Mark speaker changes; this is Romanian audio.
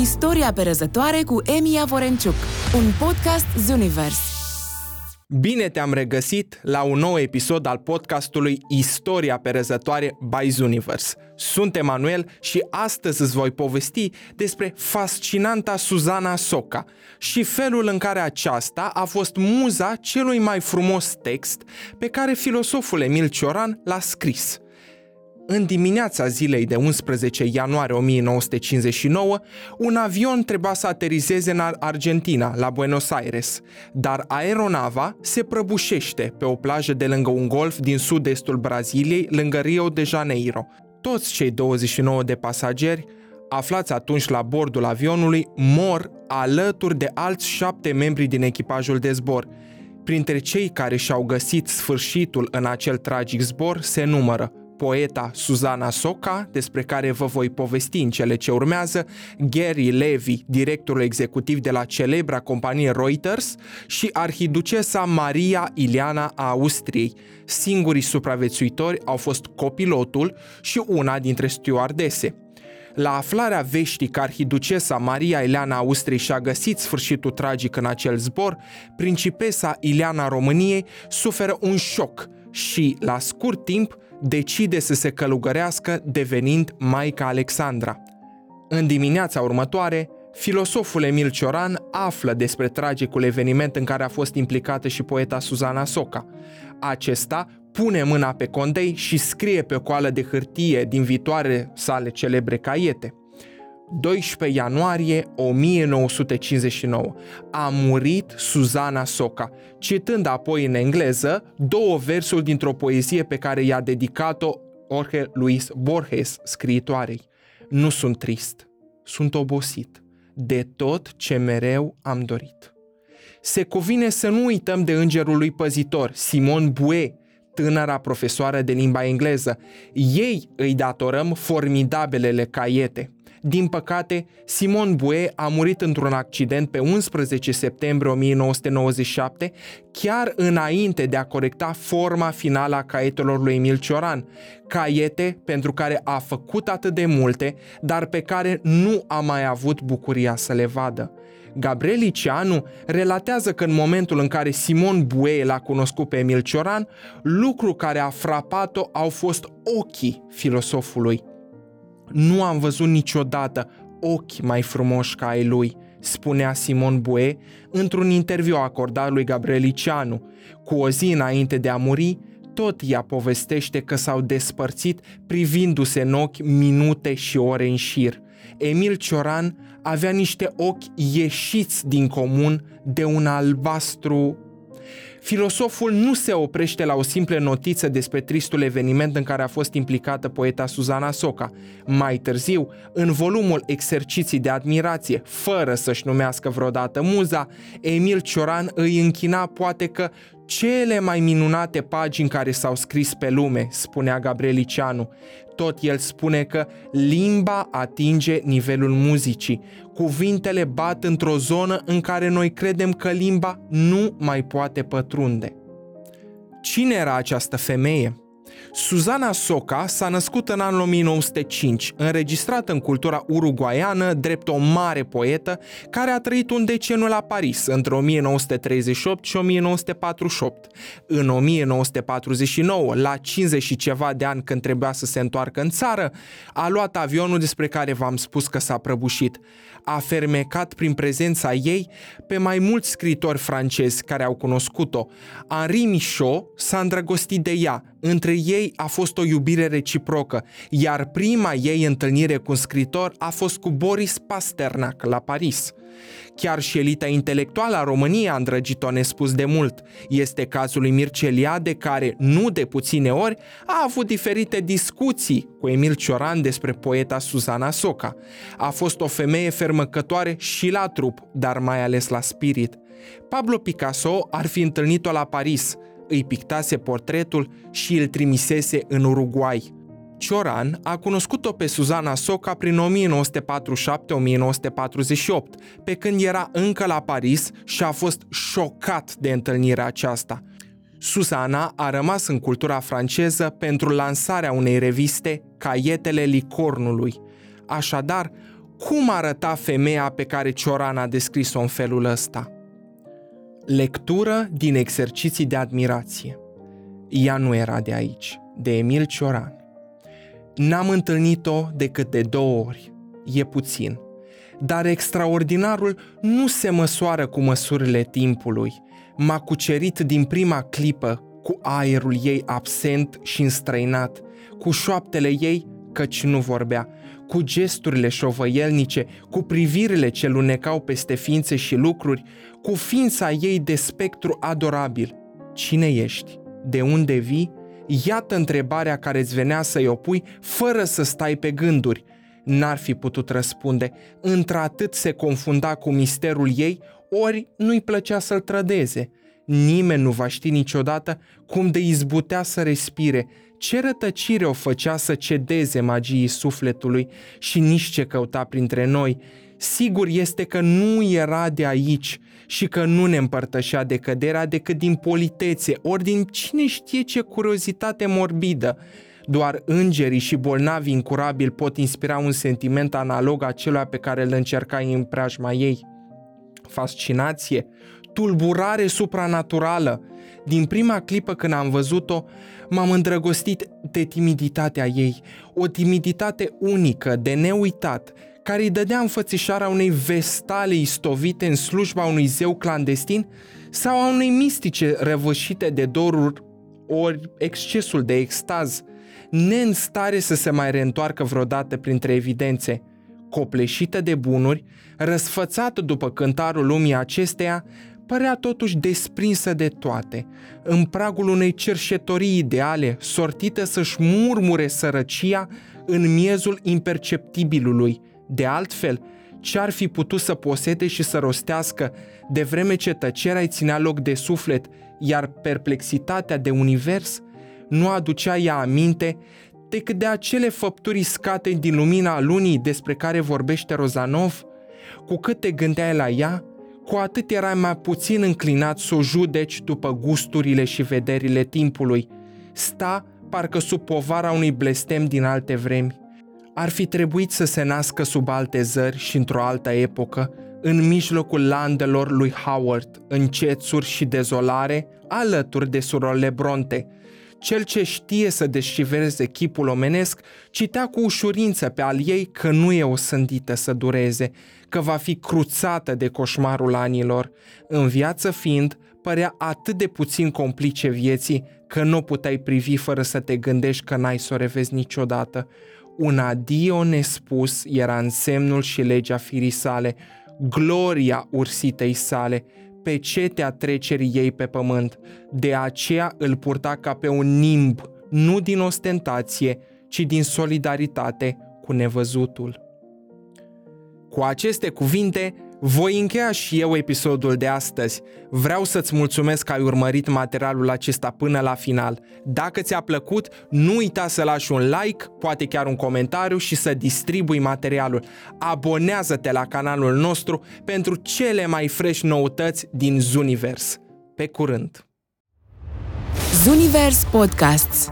Speaker 1: Istoria perezătoare cu Emi Vorenciuc, un podcast Zunivers.
Speaker 2: Bine te-am regăsit la un nou episod al podcastului Istoria perezătoare by Zunivers. Sunt Emanuel și astăzi îți voi povesti despre fascinanta Suzana Soca și felul în care aceasta a fost muza celui mai frumos text pe care filosoful Emil Cioran l-a scris – în dimineața zilei de 11 ianuarie 1959, un avion trebuia să aterizeze în Argentina, la Buenos Aires, dar aeronava se prăbușește pe o plajă de lângă un golf din sud-estul Braziliei, lângă Rio de Janeiro. Toți cei 29 de pasageri aflați atunci la bordul avionului mor alături de alți șapte membri din echipajul de zbor. Printre cei care și-au găsit sfârșitul în acel tragic zbor se numără poeta Suzana Soca, despre care vă voi povesti în cele ce urmează, Gary Levy, directorul executiv de la celebra companie Reuters și arhiducesa Maria Iliana a Austriei. Singurii supraviețuitori au fost copilotul și una dintre stewardese. La aflarea veștii că arhiducesa Maria Ileana Austriei și-a găsit sfârșitul tragic în acel zbor, principesa Ileana României suferă un șoc și, la scurt timp, decide să se călugărească devenind Maica Alexandra. În dimineața următoare, filosoful Emil Cioran află despre tragicul eveniment în care a fost implicată și poeta Suzana Soca. Acesta pune mâna pe condei și scrie pe o coală de hârtie din viitoare sale celebre caiete – 12 ianuarie 1959. A murit Suzana Soca, citând apoi în engleză două versuri dintr-o poezie pe care i-a dedicat-o Jorge Luis Borges, scriitoarei. Nu sunt trist, sunt obosit de tot ce mereu am dorit. Se cuvine să nu uităm de îngerul lui păzitor, Simon Bue, tânăra profesoară de limba engleză. Ei îi datorăm formidabelele caiete – din păcate, Simon Bue a murit într-un accident pe 11 septembrie 1997, chiar înainte de a corecta forma finală a caietelor lui Emil Cioran, caiete pentru care a făcut atât de multe, dar pe care nu a mai avut bucuria să le vadă. Gabriel Iceanu relatează că în momentul în care Simon Bue l-a cunoscut pe Emil Cioran, lucru care a frapat-o au fost ochii filosofului. Nu am văzut niciodată ochi mai frumoși ca ai lui, spunea Simon Bue într-un interviu acordat lui Gabrielicianu. Cu o zi înainte de a muri, tot ea povestește că s-au despărțit privindu-se în ochi minute și ore în șir. Emil Cioran avea niște ochi ieșiți din comun de un albastru Filosoful nu se oprește la o simplă notiță despre tristul eveniment în care a fost implicată poeta Suzana Soca. Mai târziu, în volumul Exerciții de admirație, fără să-și numească vreodată muza, Emil Cioran îi închina poate că cele mai minunate pagini care s-au scris pe lume, spunea Gabrielicianu. Tot el spune că limba atinge nivelul muzicii. Cuvintele bat într-o zonă în care noi credem că limba nu mai poate pătrunde. Cine era această femeie? Suzana Soca s-a născut în anul 1905, înregistrată în cultura uruguaiană drept o mare poetă care a trăit un deceniu la Paris între 1938 și 1948. În 1949, la 50 și ceva de ani când trebuia să se întoarcă în țară, a luat avionul despre care v-am spus că s-a prăbușit. A fermecat prin prezența ei pe mai mulți scritori francezi care au cunoscut-o. Henri Michaud s-a îndrăgostit de ea, între ei a fost o iubire reciprocă, iar prima ei întâlnire cu un scritor a fost cu Boris Pasternak la Paris. Chiar și elita intelectuală a României a îndrăgit-o nespus de mult. Este cazul lui Mircea Eliade care, nu de puține ori, a avut diferite discuții cu Emil Cioran despre poeta Suzana Soca. A fost o femeie fermăcătoare și la trup, dar mai ales la spirit. Pablo Picasso ar fi întâlnit-o la Paris, îi pictase portretul și îl trimisese în Uruguay. Cioran a cunoscut-o pe Suzana Soca prin 1947-1948, pe când era încă la Paris și a fost șocat de întâlnirea aceasta. Suzana a rămas în cultura franceză pentru lansarea unei reviste Caietele Licornului. Așadar, cum arăta femeia pe care Cioran a descris-o în felul ăsta? Lectură din exerciții de admirație. Ea nu era de aici, de Emil Cioran. N-am întâlnit-o decât de două ori. E puțin. Dar extraordinarul nu se măsoară cu măsurile timpului. M-a cucerit din prima clipă cu aerul ei absent și înstrăinat, cu șoaptele ei, căci nu vorbea, cu gesturile șovăielnice, cu privirile ce lunecau peste ființe și lucruri, cu ființa ei de spectru adorabil. Cine ești? De unde vii? Iată întrebarea care îți venea să-i opui fără să stai pe gânduri. N-ar fi putut răspunde, într-atât se confunda cu misterul ei, ori nu-i plăcea să-l trădeze. Nimeni nu va ști niciodată cum de izbutea să respire, ce rătăcire o făcea să cedeze magiei sufletului și nici ce căuta printre noi. Sigur este că nu era de aici și că nu ne împărtășea de căderea decât din politețe, ori din cine știe ce curiozitate morbidă. Doar îngerii și bolnavi incurabili pot inspira un sentiment analog acelua pe care îl încercai în preajma ei. Fascinație, tulburare supranaturală. Din prima clipă când am văzut-o, m-am îndrăgostit de timiditatea ei, o timiditate unică, de neuitat, care îi dădea înfățișarea unei vestale istovite în slujba unui zeu clandestin sau a unei mistice răvășite de doruri ori excesul de extaz, neîn stare să se mai reîntoarcă vreodată printre evidențe – copleșită de bunuri, răsfățată după cântarul lumii acesteia, părea totuși desprinsă de toate, în pragul unei cerșetorii ideale, sortită să-și murmure sărăcia în miezul imperceptibilului. De altfel, ce-ar fi putut să posete și să rostească, de vreme ce tăcerea îi ținea loc de suflet, iar perplexitatea de univers nu aducea ea aminte decât de acele făpturi scate din lumina lunii despre care vorbește Rozanov? Cu cât te gândeai la ea, cu atât erai mai puțin înclinat să o judeci după gusturile și vederile timpului. Sta parcă sub povara unui blestem din alte vremi. Ar fi trebuit să se nască sub alte zări și într-o altă epocă, în mijlocul landelor lui Howard, în cețuri și dezolare, alături de surorile Bronte, cel ce știe să descifreze chipul omenesc, citea cu ușurință pe al ei că nu e o sândită să dureze, că va fi cruțată de coșmarul anilor. În viață fiind, părea atât de puțin complice vieții că nu puteai privi fără să te gândești că n-ai să o revezi niciodată. Un adio nespus era în semnul și legea firii sale, gloria ursitei sale, pecetea trecerii ei pe pământ. De aceea îl purta ca pe un nimb, nu din ostentație, ci din solidaritate cu nevăzutul. Cu aceste cuvinte, voi încheia și eu episodul de astăzi. Vreau să-ți mulțumesc că ai urmărit materialul acesta până la final. Dacă ți-a plăcut, nu uita să lași un like, poate chiar un comentariu și să distribui materialul. Abonează-te la canalul nostru pentru cele mai fresh noutăți din Zunivers. Pe curând!
Speaker 1: Zunivers Podcasts